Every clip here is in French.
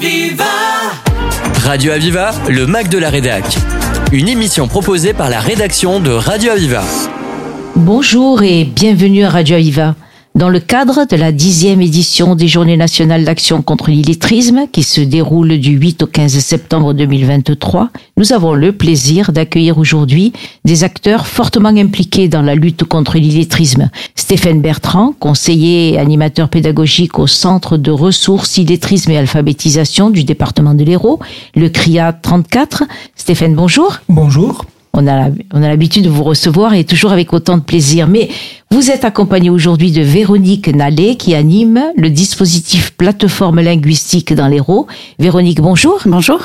Aviva Radio Aviva, le Mac de la Rédac. Une émission proposée par la rédaction de Radio Aviva. Bonjour et bienvenue à Radio Aviva. Dans le cadre de la dixième édition des Journées nationales d'action contre l'illettrisme, qui se déroule du 8 au 15 septembre 2023, nous avons le plaisir d'accueillir aujourd'hui des acteurs fortement impliqués dans la lutte contre l'illettrisme. Stéphane Bertrand, conseiller et animateur pédagogique au Centre de ressources illettrisme et alphabétisation du département de l'Hérault, le CRIA 34. Stéphane, bonjour. Bonjour. On a, on a l'habitude de vous recevoir et toujours avec autant de plaisir. Mais vous êtes accompagné aujourd'hui de Véronique Nallet qui anime le dispositif plateforme linguistique dans l'Hérault. Véronique, bonjour. Bonjour.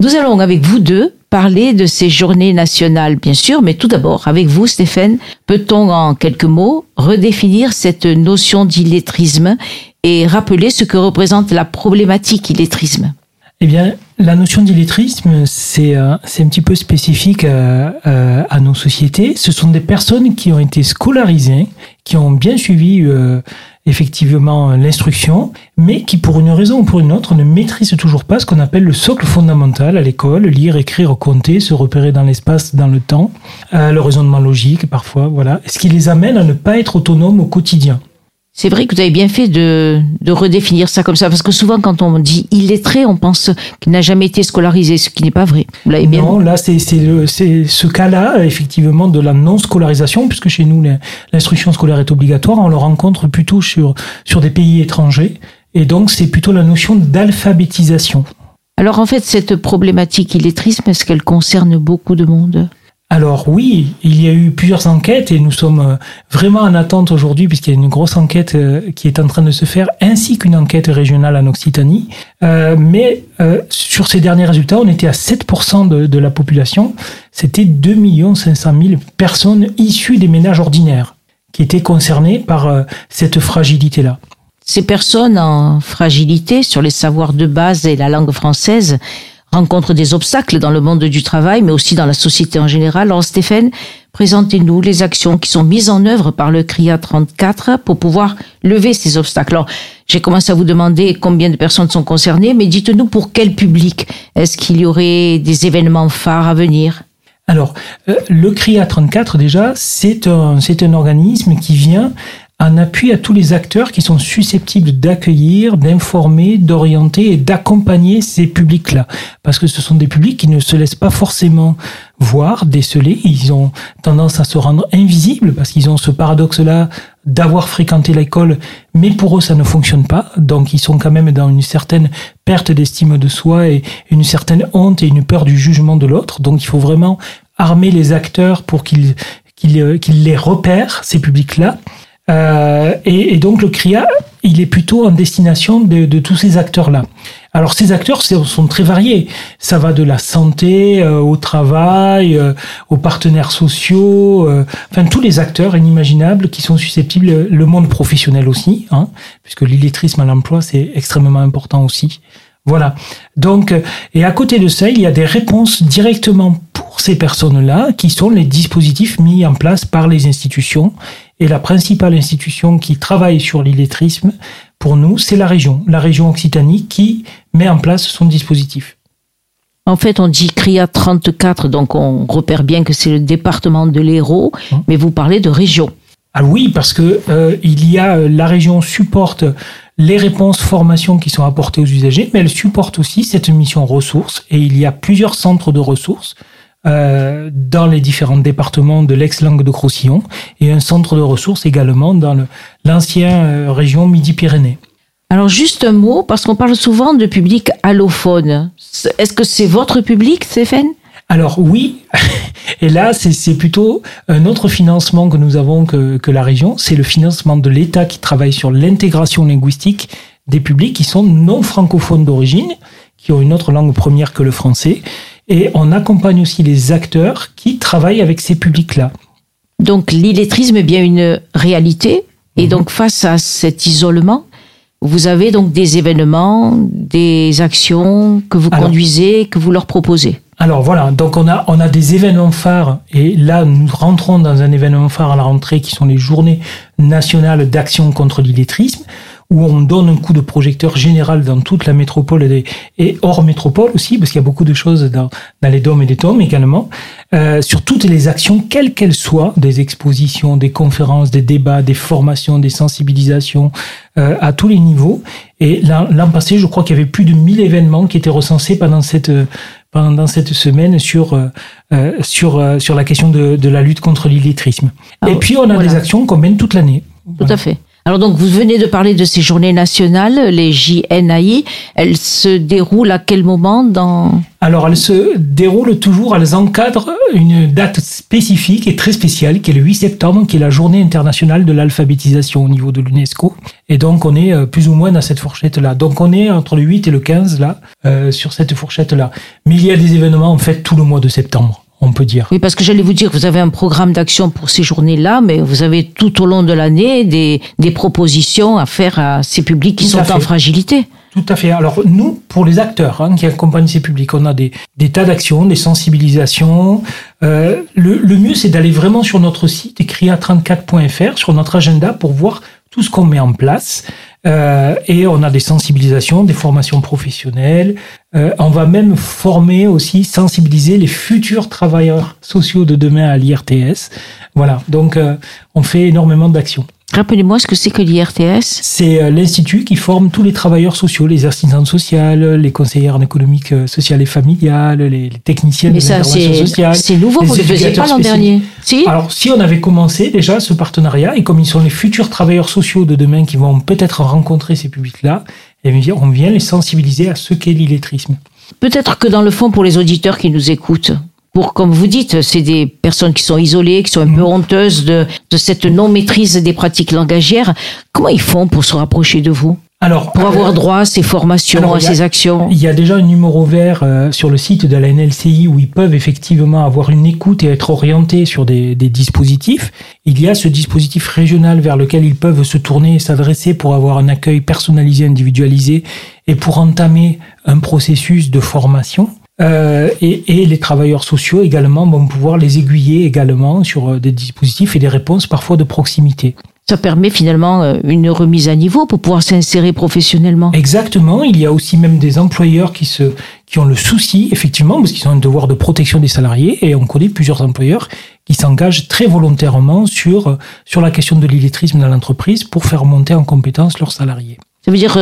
Nous allons avec vous deux parler de ces journées nationales, bien sûr, mais tout d'abord, avec vous, Stéphane, peut-on en quelques mots redéfinir cette notion d'illettrisme et rappeler ce que représente la problématique illettrisme? Eh bien, la notion d'illettrisme, c'est euh, un petit peu spécifique euh, euh, à nos sociétés. Ce sont des personnes qui ont été scolarisées, qui ont bien suivi euh, effectivement l'instruction, mais qui pour une raison ou pour une autre ne maîtrisent toujours pas ce qu'on appelle le socle fondamental à l'école, lire, écrire, compter, se repérer dans l'espace, dans le temps, euh, le raisonnement logique parfois, voilà, ce qui les amène à ne pas être autonomes au quotidien. C'est vrai que vous avez bien fait de, de redéfinir ça comme ça, parce que souvent quand on dit illettré, on pense qu'il n'a jamais été scolarisé, ce qui n'est pas vrai. Vous l'avez bien Non, là, c'est ce cas-là, effectivement, de la non-scolarisation, puisque chez nous, l'instruction scolaire est obligatoire. On le rencontre plutôt sur, sur des pays étrangers. Et donc, c'est plutôt la notion d'alphabétisation. Alors en fait, cette problématique illetrisme, est-ce qu'elle concerne beaucoup de monde? Alors oui, il y a eu plusieurs enquêtes et nous sommes euh, vraiment en attente aujourd'hui puisqu'il y a une grosse enquête euh, qui est en train de se faire ainsi qu'une enquête régionale en Occitanie. Euh, mais euh, sur ces derniers résultats, on était à 7% de, de la population. C'était 2 500 000 personnes issues des ménages ordinaires qui étaient concernées par euh, cette fragilité-là. Ces personnes en fragilité sur les savoirs de base et la langue française rencontrent des obstacles dans le monde du travail, mais aussi dans la société en général. Alors Stéphane, présentez-nous les actions qui sont mises en œuvre par le CRIA 34 pour pouvoir lever ces obstacles. Alors, j'ai commencé à vous demander combien de personnes sont concernées, mais dites-nous pour quel public Est-ce qu'il y aurait des événements phares à venir? Alors, euh, le CRIA 34, déjà, c'est un, c'est un organisme qui vient en appui à tous les acteurs qui sont susceptibles d'accueillir, d'informer, d'orienter et d'accompagner ces publics-là. Parce que ce sont des publics qui ne se laissent pas forcément voir, déceler. Ils ont tendance à se rendre invisibles parce qu'ils ont ce paradoxe-là d'avoir fréquenté l'école, mais pour eux, ça ne fonctionne pas. Donc, ils sont quand même dans une certaine perte d'estime de soi et une certaine honte et une peur du jugement de l'autre. Donc, il faut vraiment armer les acteurs pour qu'ils qu'ils euh, les repèrent, ces publics-là. Euh, et, et donc le CRIA, il est plutôt en destination de, de tous ces acteurs-là. Alors ces acteurs sont très variés. Ça va de la santé euh, au travail, euh, aux partenaires sociaux, euh, enfin tous les acteurs inimaginables qui sont susceptibles, le monde professionnel aussi, hein, puisque l'illettrisme à l'emploi c'est extrêmement important aussi. Voilà. Donc, euh, et à côté de ça, il y a des réponses directement pour ces personnes-là, qui sont les dispositifs mis en place par les institutions. Et la principale institution qui travaille sur l'illettrisme, pour nous, c'est la région, la région Occitanie, qui met en place son dispositif. En fait, on dit CRIA 34, donc on repère bien que c'est le département de l'Hérault, Hum. mais vous parlez de région. Ah oui, parce que euh, il y a euh, la région supporte les réponses formation qui sont apportées aux usagers, mais elle supporte aussi cette mission ressources et il y a plusieurs centres de ressources euh, dans les différents départements de l'ex-langue de Crocillon et un centre de ressources également dans l'ancienne euh, région Midi-Pyrénées. Alors juste un mot, parce qu'on parle souvent de public allophone. Est-ce que c'est votre public, Stéphane? Alors oui, et là c'est c'est plutôt un autre financement que nous avons que, que la région, c'est le financement de l'État qui travaille sur l'intégration linguistique des publics qui sont non francophones d'origine, qui ont une autre langue première que le français, et on accompagne aussi les acteurs qui travaillent avec ces publics-là. Donc l'illettrisme est bien une réalité, et donc face à cet isolement, vous avez donc des événements, des actions que vous Alors- conduisez, que vous leur proposez. Alors voilà, donc on a, on a des événements phares, et là nous rentrons dans un événement phare à la rentrée qui sont les journées nationales d'action contre l'illettrisme, où on donne un coup de projecteur général dans toute la métropole et, hors métropole aussi, parce qu'il y a beaucoup de choses dans, dans les dômes et les tomes également, euh, sur toutes les actions, quelles qu'elles soient, des expositions, des conférences, des débats, des formations, des sensibilisations, euh, à tous les niveaux. Et l'an passé, je crois qu'il y avait plus de 1000 événements qui étaient recensés pendant cette pendant cette semaine sur euh, euh, sur euh, sur la question de, de la lutte contre l'illettrisme. Et puis on a des actions qu'on mène toute l'année. Tout à fait. Alors donc vous venez de parler de ces journées nationales, les JNAI. Elles se déroulent à quel moment dans Alors elles se déroulent toujours, elles encadrent une date spécifique et très spéciale qui est le 8 septembre, qui est la journée internationale de l'alphabétisation au niveau de l'UNESCO. Et donc on est euh, plus ou moins dans cette fourchette-là. Donc on est entre le 8 et le 15 là, euh, sur cette fourchette-là. Mais il y a des événements en fait tout le mois de septembre on peut dire. Oui, parce que j'allais vous dire, vous avez un programme d'action pour ces journées-là, mais vous avez tout au long de l'année des, des propositions à faire à ces publics qui sont en fragilité. Tout à fait. Alors nous, pour les acteurs hein, qui accompagnent ces publics, on a des, des tas d'actions, des sensibilisations. Euh, le, le, mieux, c'est d'aller vraiment sur notre site, écrit34.fr, sur notre agenda, pour voir tout ce qu'on met en place. Euh, et on a des sensibilisations, des formations professionnelles. Euh, on va même former aussi, sensibiliser les futurs travailleurs sociaux de demain à l'IRTS. Voilà, donc euh, on fait énormément d'actions. Rappelez-moi ce que c'est que l'IRTS. C'est euh, l'institut qui forme tous les travailleurs sociaux, les assistantes sociales, les conseillères en économique euh, sociale et familiale, les, techniciens Mais ça, C'est nouveau, vous ne le faisiez pas l'an dernier. Si Alors, si on avait commencé déjà ce partenariat, et comme ils sont les futurs travailleurs sociaux de demain qui vont peut-être rencontrer ces publics-là, eh on vient les sensibiliser à ce qu'est l'illettrisme. Peut-être que dans le fond, pour les auditeurs qui nous écoutent, pour, comme vous dites, c'est des personnes qui sont isolées, qui sont un peu mhm. honteuses de, de cette non-maîtrise des pratiques langagières. Comment ils font pour se rapprocher de vous? Alors, pour avoir euh, droit à ces formations, à ces actions? Il y a déjà un numéro vert euh, sur le site de la NLCI où ils peuvent effectivement avoir une écoute et être orientés sur des, des, dispositifs. Il y a ce dispositif régional vers lequel ils peuvent se tourner et s'adresser pour avoir un accueil personnalisé, individualisé et pour entamer un processus de formation. Euh, et, et, les travailleurs sociaux également vont pouvoir les aiguiller également sur euh, des dispositifs et des réponses parfois de proximité. Ça permet finalement euh, une remise à niveau pour pouvoir s'insérer professionnellement. Exactement. Il y a aussi même des employeurs qui se qui ont le souci, effectivement, parce qu'ils ont un devoir de protection des salariés, et on connaît plusieurs employeurs qui s'engagent très volontairement sur sur la question de l'illettrisme dans l'entreprise pour faire monter en compétence leurs salariés. Ça veut dire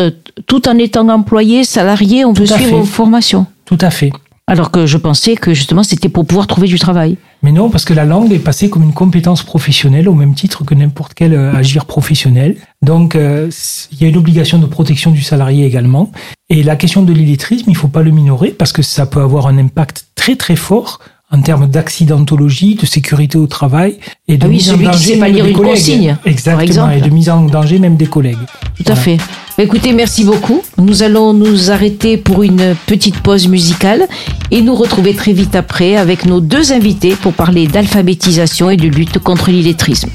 tout en étant employé, salarié, on peut suivre vos formations. Tout à fait. Alors que je pensais que justement c'était pour pouvoir trouver du travail. Mais non, parce que la langue est passée comme une compétence professionnelle au même titre que n'importe quel euh, agir professionnel. Donc euh, il y a une obligation de protection du salarié également. Et la question de l'illettrisme, il ne faut pas le minorer parce que ça peut avoir un impact très très fort en termes d'accidentologie, de sécurité au travail et de ah oui, mise en danger pas lire des une collègues. Consigne, Exactement, et de mise en danger même des collègues. Tout à fait. Écoutez, merci beaucoup. Nous allons nous arrêter pour une petite pause musicale et nous retrouver très vite après avec nos deux invités pour parler d'alphabétisation et de lutte contre l'illettrisme.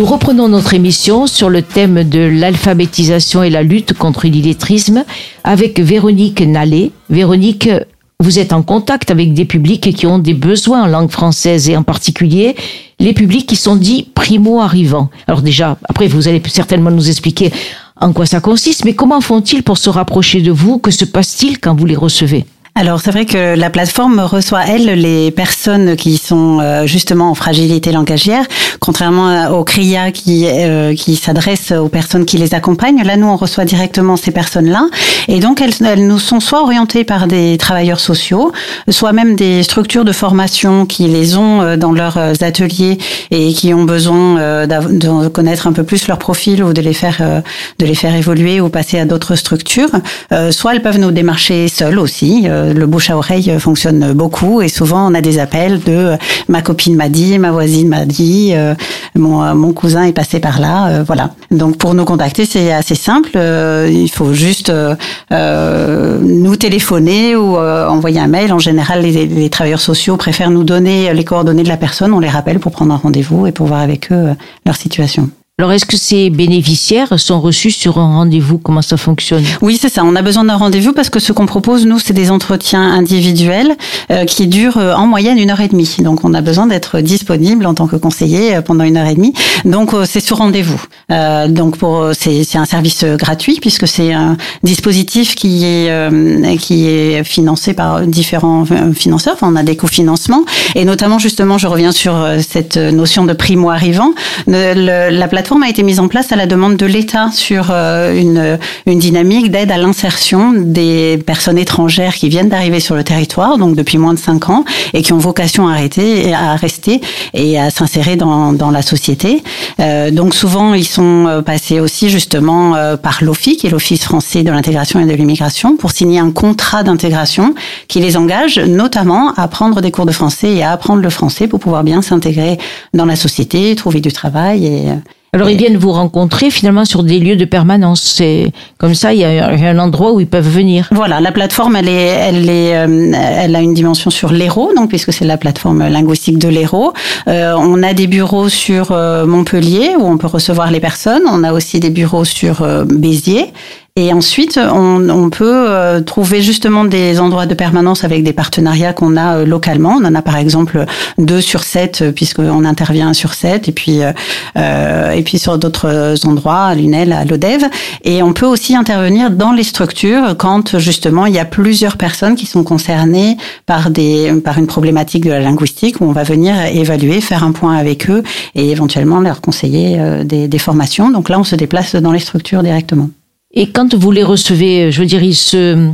Nous reprenons notre émission sur le thème de l'alphabétisation et la lutte contre l'illettrisme avec Véronique Nallet. Véronique, vous êtes en contact avec des publics qui ont des besoins en langue française et en particulier les publics qui sont dits primo-arrivants. Alors déjà, après, vous allez certainement nous expliquer en quoi ça consiste, mais comment font-ils pour se rapprocher de vous? Que se passe-t-il quand vous les recevez? Alors c'est vrai que la plateforme reçoit, elle, les personnes qui sont euh, justement en fragilité langagière, contrairement au CRIA qui, euh, qui s'adresse aux personnes qui les accompagnent. Là, nous, on reçoit directement ces personnes-là. Et donc, elles, elles nous sont soit orientées par des travailleurs sociaux, soit même des structures de formation qui les ont euh, dans leurs ateliers et qui ont besoin euh, de connaître un peu plus leur profil ou de les faire, euh, de les faire évoluer ou passer à d'autres structures. Euh, soit elles peuvent nous démarcher seules aussi. Euh, le bouche à oreille fonctionne beaucoup et souvent on a des appels de euh, ma copine m'a dit, ma voisine m'a dit, euh, mon, euh, mon cousin est passé par là, euh, voilà. Donc pour nous contacter c'est assez simple. Euh, il faut juste euh, euh, nous téléphoner ou euh, envoyer un mail. En général, les, les travailleurs sociaux préfèrent nous donner les coordonnées de la personne. On les rappelle pour prendre un rendez-vous et pour voir avec eux euh, leur situation. Alors est-ce que ces bénéficiaires sont reçus sur un rendez-vous? Comment ça fonctionne? Oui, c'est ça. On a besoin d'un rendez-vous parce que ce qu'on propose, nous, c'est des entretiens individuels euh, qui durent euh, en moyenne une heure et demie. Donc, on a besoin d'être disponible en tant que conseiller euh, pendant une heure et demie. Donc, euh, c'est sur rendez-vous. Euh, donc, pour c'est c'est un service euh, gratuit puisque c'est un dispositif qui est euh, qui est financé par différents euh, financeurs. Enfin, on a des cofinancements et notamment justement, je reviens sur euh, cette notion de primo arrivant. La plateforme a été mise en place à la demande de l'État sur euh, une, une dynamique d'aide à l'insertion des personnes étrangères qui viennent d'arriver sur le territoire, donc depuis moins de cinq ans, et qui ont vocation à, arrêter, à rester et à s'insérer dans, dans la société. Euh, donc souvent, ils sont euh, passés aussi justement euh, par l'OFI, qui est l'Office français de l'intégration et de l'immigration, pour signer un contrat d'intégration qui les engage notamment à prendre des cours de français et à apprendre le français pour pouvoir bien s'intégrer dans la société, trouver du travail et euh, Alors ils viennent vous rencontrer finalement sur des lieux de permanence. C'est comme ça, il y a un endroit où ils peuvent venir. Voilà, la plateforme, elle est, elle est, euh, elle a une dimension sur l'Hérault, donc puisque c'est la plateforme linguistique de l'Hérault. Euh, on a des bureaux sur euh, Montpellier où on peut recevoir les personnes. On a aussi des bureaux sur euh, Béziers. Et ensuite, on, on peut euh, trouver justement des endroits de permanence avec des partenariats qu'on a euh, localement. On en a par exemple deux sur sept, euh, puisqu'on intervient sur sept, et puis euh, euh, et puis sur d'autres endroits, à Lunel, à l'Odève. Et on peut aussi intervenir dans les structures quand justement il y a plusieurs personnes qui sont concernées par des par une problématique de la linguistique où on va venir évaluer, faire un point avec eux et éventuellement leur conseiller euh, des, des formations. Donc là, on se déplace dans les structures directement. Et quand vous les recevez, je veux dire, ils se,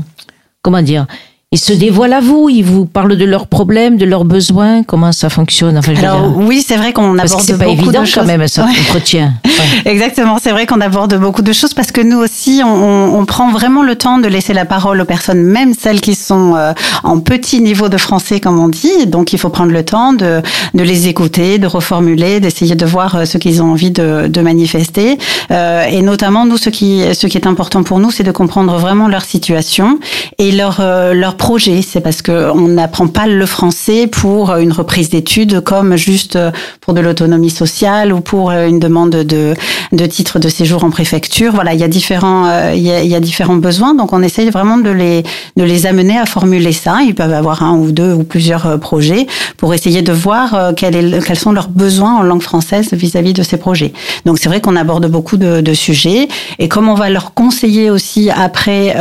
comment dire, ils se dévoilent à vous, ils vous parlent de leurs problèmes, de leurs besoins, comment ça fonctionne. Enfin, Alors dire, oui, c'est vrai qu'on parce que aborde c'est pas beaucoup évident de quand même, ça Ouais. entretien. Ouais. Exactement, c'est vrai qu'on aborde beaucoup de choses parce que nous aussi, on, on- on prend vraiment le temps de laisser la parole aux personnes, même celles qui sont euh, en petit niveau de français, comme on dit. Donc, il faut prendre le temps de, de les écouter, de reformuler, d'essayer de voir euh, ce qu'ils ont envie de, de manifester. Euh, et notamment, nous, ce qui, ce qui est important pour nous, c'est de comprendre vraiment leur situation et leur, euh, leur projet. C'est parce que on n'apprend pas le français pour une reprise d'études comme juste pour de l'autonomie sociale ou pour une demande de, de titre de séjour en préfecture. Voilà, il y a différents, euh, il, y a, différents besoins. Donc on essaye vraiment de les, de les amener à formuler ça. Ils peuvent avoir un ou deux ou plusieurs euh, projets pour essayer de voir euh, quels sont leurs besoins en langue française vis-à-vis de ces projets. Donc c'est vrai qu'on aborde beaucoup de, sujets et comme on va leur conseiller aussi après,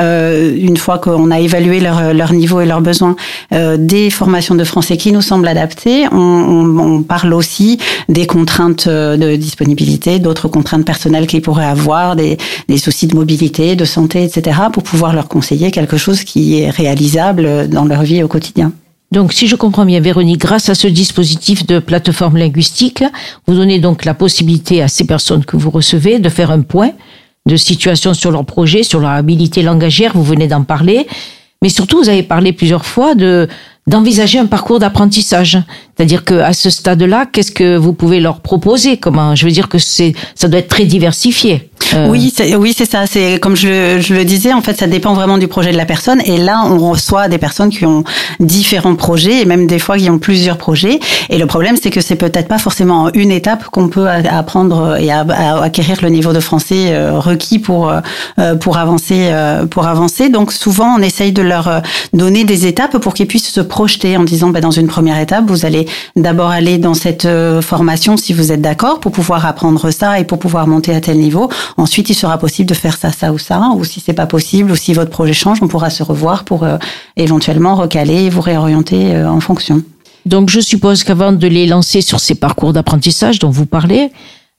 une fois qu'on a évalué leur niveau et leurs besoins, euh, des formations de français qui nous semblent adaptées, on, parle aussi des contraintes de disponibilité, d'autres contraintes personnelles qu'ils pourraient avoir, des, des soucis de mobilité, de santé, etc., pour pouvoir leur conseiller quelque chose qui est réalisable dans leur vie au quotidien. Donc, si je comprends bien, Véronique, grâce à ce dispositif de plateforme linguistique, vous donnez donc la possibilité à ces personnes que vous recevez de faire un point de situation sur leur projet, sur leur habilité langagière, vous venez d'en parler, mais surtout, vous avez parlé plusieurs fois de d'envisager un parcours d'apprentissage. C'est-à-dire que à ce stade-là, qu'est-ce que vous pouvez leur proposer Comment Je veux dire que c'est ça doit être très diversifié. Euh... Oui, c'est, oui, c'est ça. C'est comme je, je, le disais, en fait, ça dépend vraiment du projet de la personne. Et là, on reçoit des personnes qui ont différents projets et même des fois qui ont plusieurs projets. Et le problème, c'est que c'est peut-être pas forcément une étape qu'on peut apprendre et acquérir le niveau de français euh, requis pour euh, pour avancer pour avancer. Donc souvent, on essaye de leur donner des étapes pour qu'ils puissent se projeter en disant, bah, dans une première étape, vous allez d'abord aller dans cette formation si vous êtes d'accord pour pouvoir apprendre ça et pour pouvoir monter à tel niveau. Ensuite, il sera possible de faire ça, ça ou ça, ou si c'est pas possible, ou si votre projet change, on pourra se revoir pour euh, éventuellement recaler et vous réorienter euh, en fonction. Donc, je suppose qu'avant de les lancer sur ces parcours d'apprentissage dont vous parlez,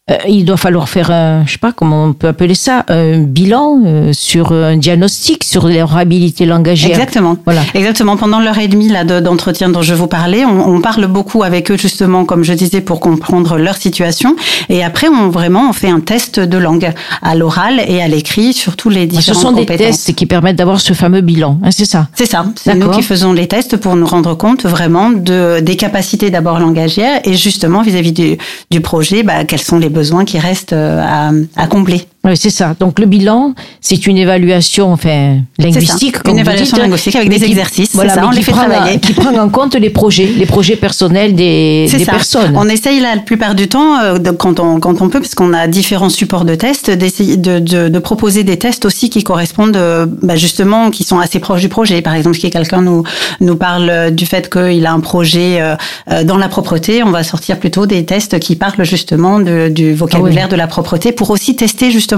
euh, il doit falloir faire un, je sais pas comment on peut appeler ça, un bilan euh, sur un diagnostic sur leur habilité langagière. Exactement. Voilà. Exactement. Pendant l'heure et demie là d'entretien dont je vous parlais, on, on, parle beaucoup avec eux justement, comme je disais, pour comprendre leur situation. Et après, on vraiment on fait un test de langue à l'oral et à l'écrit sur tous les différents. Ce sont des tests qui permettent d'avoir ce fameux bilan. Hein, c'est ça? C'est ça. C'est nous qui faisons les tests pour nous rendre compte vraiment de des capacités d'abord langagières et justement vis-à-vis -vis du, du projet, bah, quels sont les besoins qui restent euh, à, à combler. Oui, c'est ça. Donc le bilan, c'est une évaluation, enfin linguistique, une évaluation dites, linguistique avec des qui, exercices. Voilà, ça, on qui les fait prend, travailler. Qui prend en compte les projets, les projets personnels des, des personnes. On essaye là, la plupart du temps, euh, quand on quand on peut, parce qu'on a différents supports de tests, d'essayer de, de, de, proposer des tests aussi qui correspondent, euh, bah, justement, qui sont assez proches du projet. Par exemple, si quelqu'un nous nous parle du fait qu'il a un projet euh, dans la propreté, on va sortir plutôt des tests qui parlent justement de, du vocabulaire ah oui. de la propreté pour aussi tester justement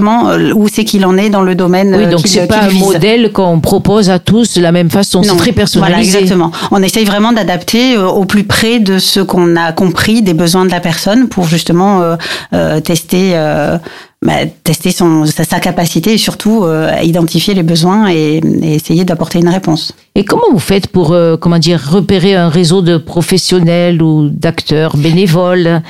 où c'est qu'il en est dans le domaine. Oui, donc c'est pas un vise. modèle qu'on propose à tous de la même façon. C'est très personnalisé. Voilà, exactement. On essaye vraiment d'adapter au plus près de ce qu'on a compris des besoins de la personne pour justement euh, euh, tester. Euh, bah, tester son, sa, sa, capacité et surtout euh, identifier les besoins et, et essayer d'apporter une réponse. Et comment vous faites pour, euh, comment dire, repérer un réseau de professionnels ou d'acteurs bénévoles?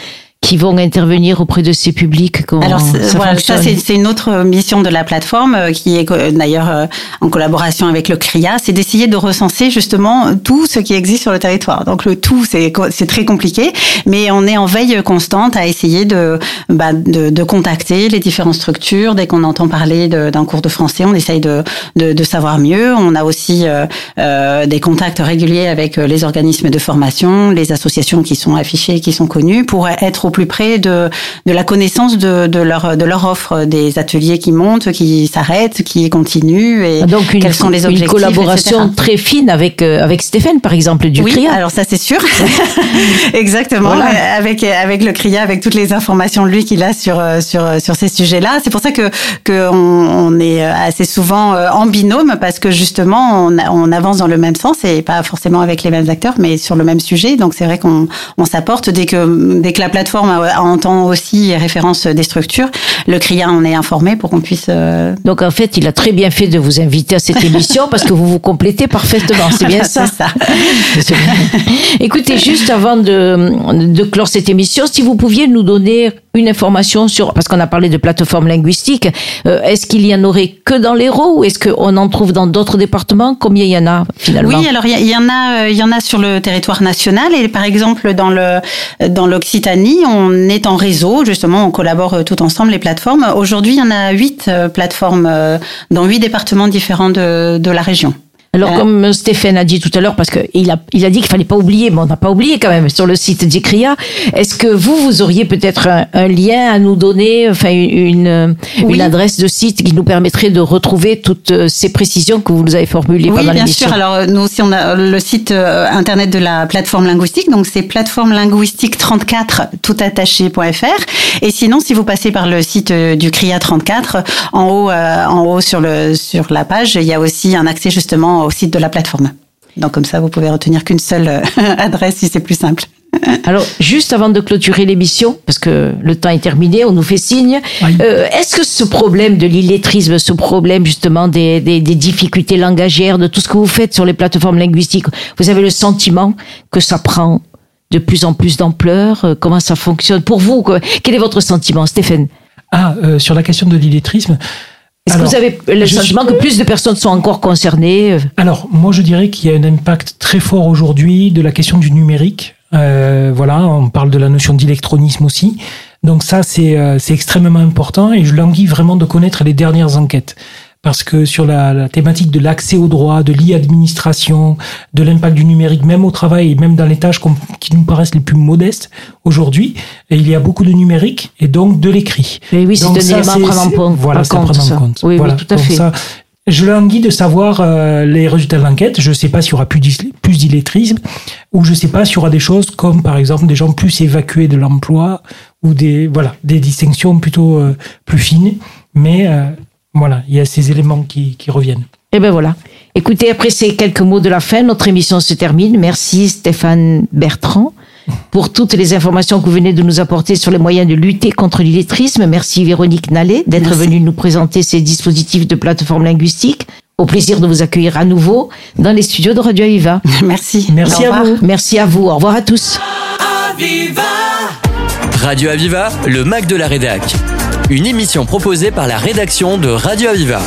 Qui vont intervenir auprès de ces publics Comment Alors ça, voilà, ça c'est une autre mission de la plateforme euh, qui est d'ailleurs euh, en collaboration avec le CRIA, c'est d'essayer de recenser justement tout ce qui existe sur le territoire. Donc le tout c'est c'est très compliqué, mais on est en veille constante à essayer de bah, de, de, contacter les différentes structures dès qu'on entend parler d'un cours de français, on essaye de, de, de savoir mieux. On a aussi euh, euh, des contacts réguliers avec les organismes de formation, les associations qui sont affichées, qui sont connues pour être au plus près de, de la connaissance de, de, leur, de leur offre, des ateliers qui montent, qui s'arrêtent, qui continuent, et Ah, Donc une, quels sont les objectifs. une collaboration etc. très fine avec, euh, avec Stéphane, par exemple, du oui, CRIA. alors ça c'est sûr. Exactement, Voilà. euh, avec, avec le CRIA, avec toutes les informations lui qu'il a sur, euh, sur, sur ces sujets-là. C'est pour ça que, que on, on est assez souvent en binôme, parce que justement, on, on avance dans le même sens, et pas forcément avec les mêmes acteurs, mais sur le même sujet. Donc c'est vrai qu'on on s'apporte dès que, dès que la plateforme entend aussi référence des structures, le CRIA en est informé pour qu'on puisse... euh, Donc en fait, il a très bien fait de vous inviter à cette émission parce que vous vous complétez parfaitement. C'est bien ça. Ça. Écoutez, juste avant de, de clore cette émission, si vous pouviez nous donner une information sur, parce qu'on a parlé de plateforme linguistique, euh, est-ce qu'il y en aurait que dans l'Hérault ou est-ce qu'on en trouve dans d'autres départements? Combien il y en a finalement? Oui, alors il y, y, en a, euh, il y en a sur le territoire national et par exemple dans le dans l'Occitanie, on est en réseau justement, on collabore euh, tout ensemble les plateformes. Aujourd'hui, il y en a huit euh, plateformes euh, dans huit départements différents de, de la région. Alors, Euh, comme Stéphane a dit tout à l'heure, parce qu'il a, il a dit qu'il fallait pas oublier, mais on n'a pas oublié quand même sur le site d'ICRIA. Est-ce que vous, vous auriez peut-être un, un lien à nous donner, enfin une, une, Oui. une adresse de site qui nous permettrait de retrouver toutes euh, ces précisions que vous nous avez formulées Oui, pendant bien l'émission? sûr. Alors euh, nous aussi, on a le site euh, internet de la plateforme linguistique, donc c'est plateforme linguistique 34 toutattaché.fr. Et sinon, si vous passez par le site euh, du CRIA 34, en haut, euh, en haut sur le sur la page, il y a aussi un accès justement au site de la plateforme. Donc comme ça, vous pouvez retenir qu'une seule euh, adresse si c'est plus simple. Alors, juste avant de clôturer l'émission, parce que le temps est terminé, on nous fait signe, Oui. euh, est-ce que ce problème de l'illettrisme, ce problème justement des, des, des difficultés langagières, de tout ce que vous faites sur les plateformes linguistiques, vous avez le sentiment que ça prend de plus en plus d'ampleur? Euh, Comment ça fonctionne pour vous? Quel est votre sentiment, Stéphane? Ah, euh, sur la question de l'illettrisme. Est-ce que vous avez le sentiment suis- que plus de personnes sont encore concernées euh, Alors, moi, je dirais qu'il y a un impact très fort aujourd'hui de la question du numérique. Euh, voilà, on parle de la notion d'électronisme aussi. Donc ça, c'est euh, extrêmement important et je languis vraiment de connaître les dernières enquêtes. Parce que sur la, la thématique de l'accès au droit, de l'e-administration, de l'impact du numérique, même au travail et même dans les tâches qu'on- qui nous paraissent les plus modestes aujourd'hui, et il y a beaucoup de numérique et donc de l'écrit. Mais oui, c'est élément à prendre en. Voilà, compte, prendre ça. en compte. Oui, Voilà. oui, tout à Donc fait. ça, je languis de savoir euh, les résultats de l'enquête. Je ne sais pas s'il y aura plus d'illettrisme ou je ne sais pas s'il y aura des choses comme par exemple des gens plus évacués de l'emploi ou des voilà des distinctions plutôt euh, plus fines. Mais euh, voilà, il y a ces éléments qui, qui reviennent. Et ben voilà. Écoutez, après ces quelques mots de la fin, notre émission se termine. Merci Stéphane Bertrand pour toutes les informations que vous venez de nous apporter sur les moyens de lutter contre l'illettrisme. Merci Véronique Nallet d'être venue nous présenter ces dispositifs de plateforme linguistique. Au plaisir de vous accueillir à nouveau dans les studios de Radio Aviva. Merci. Merci à vous. Merci à vous. Au revoir à tous. Radio Aviva, le Mac de la Rédac. Une émission proposée par la rédaction de Radio Aviva.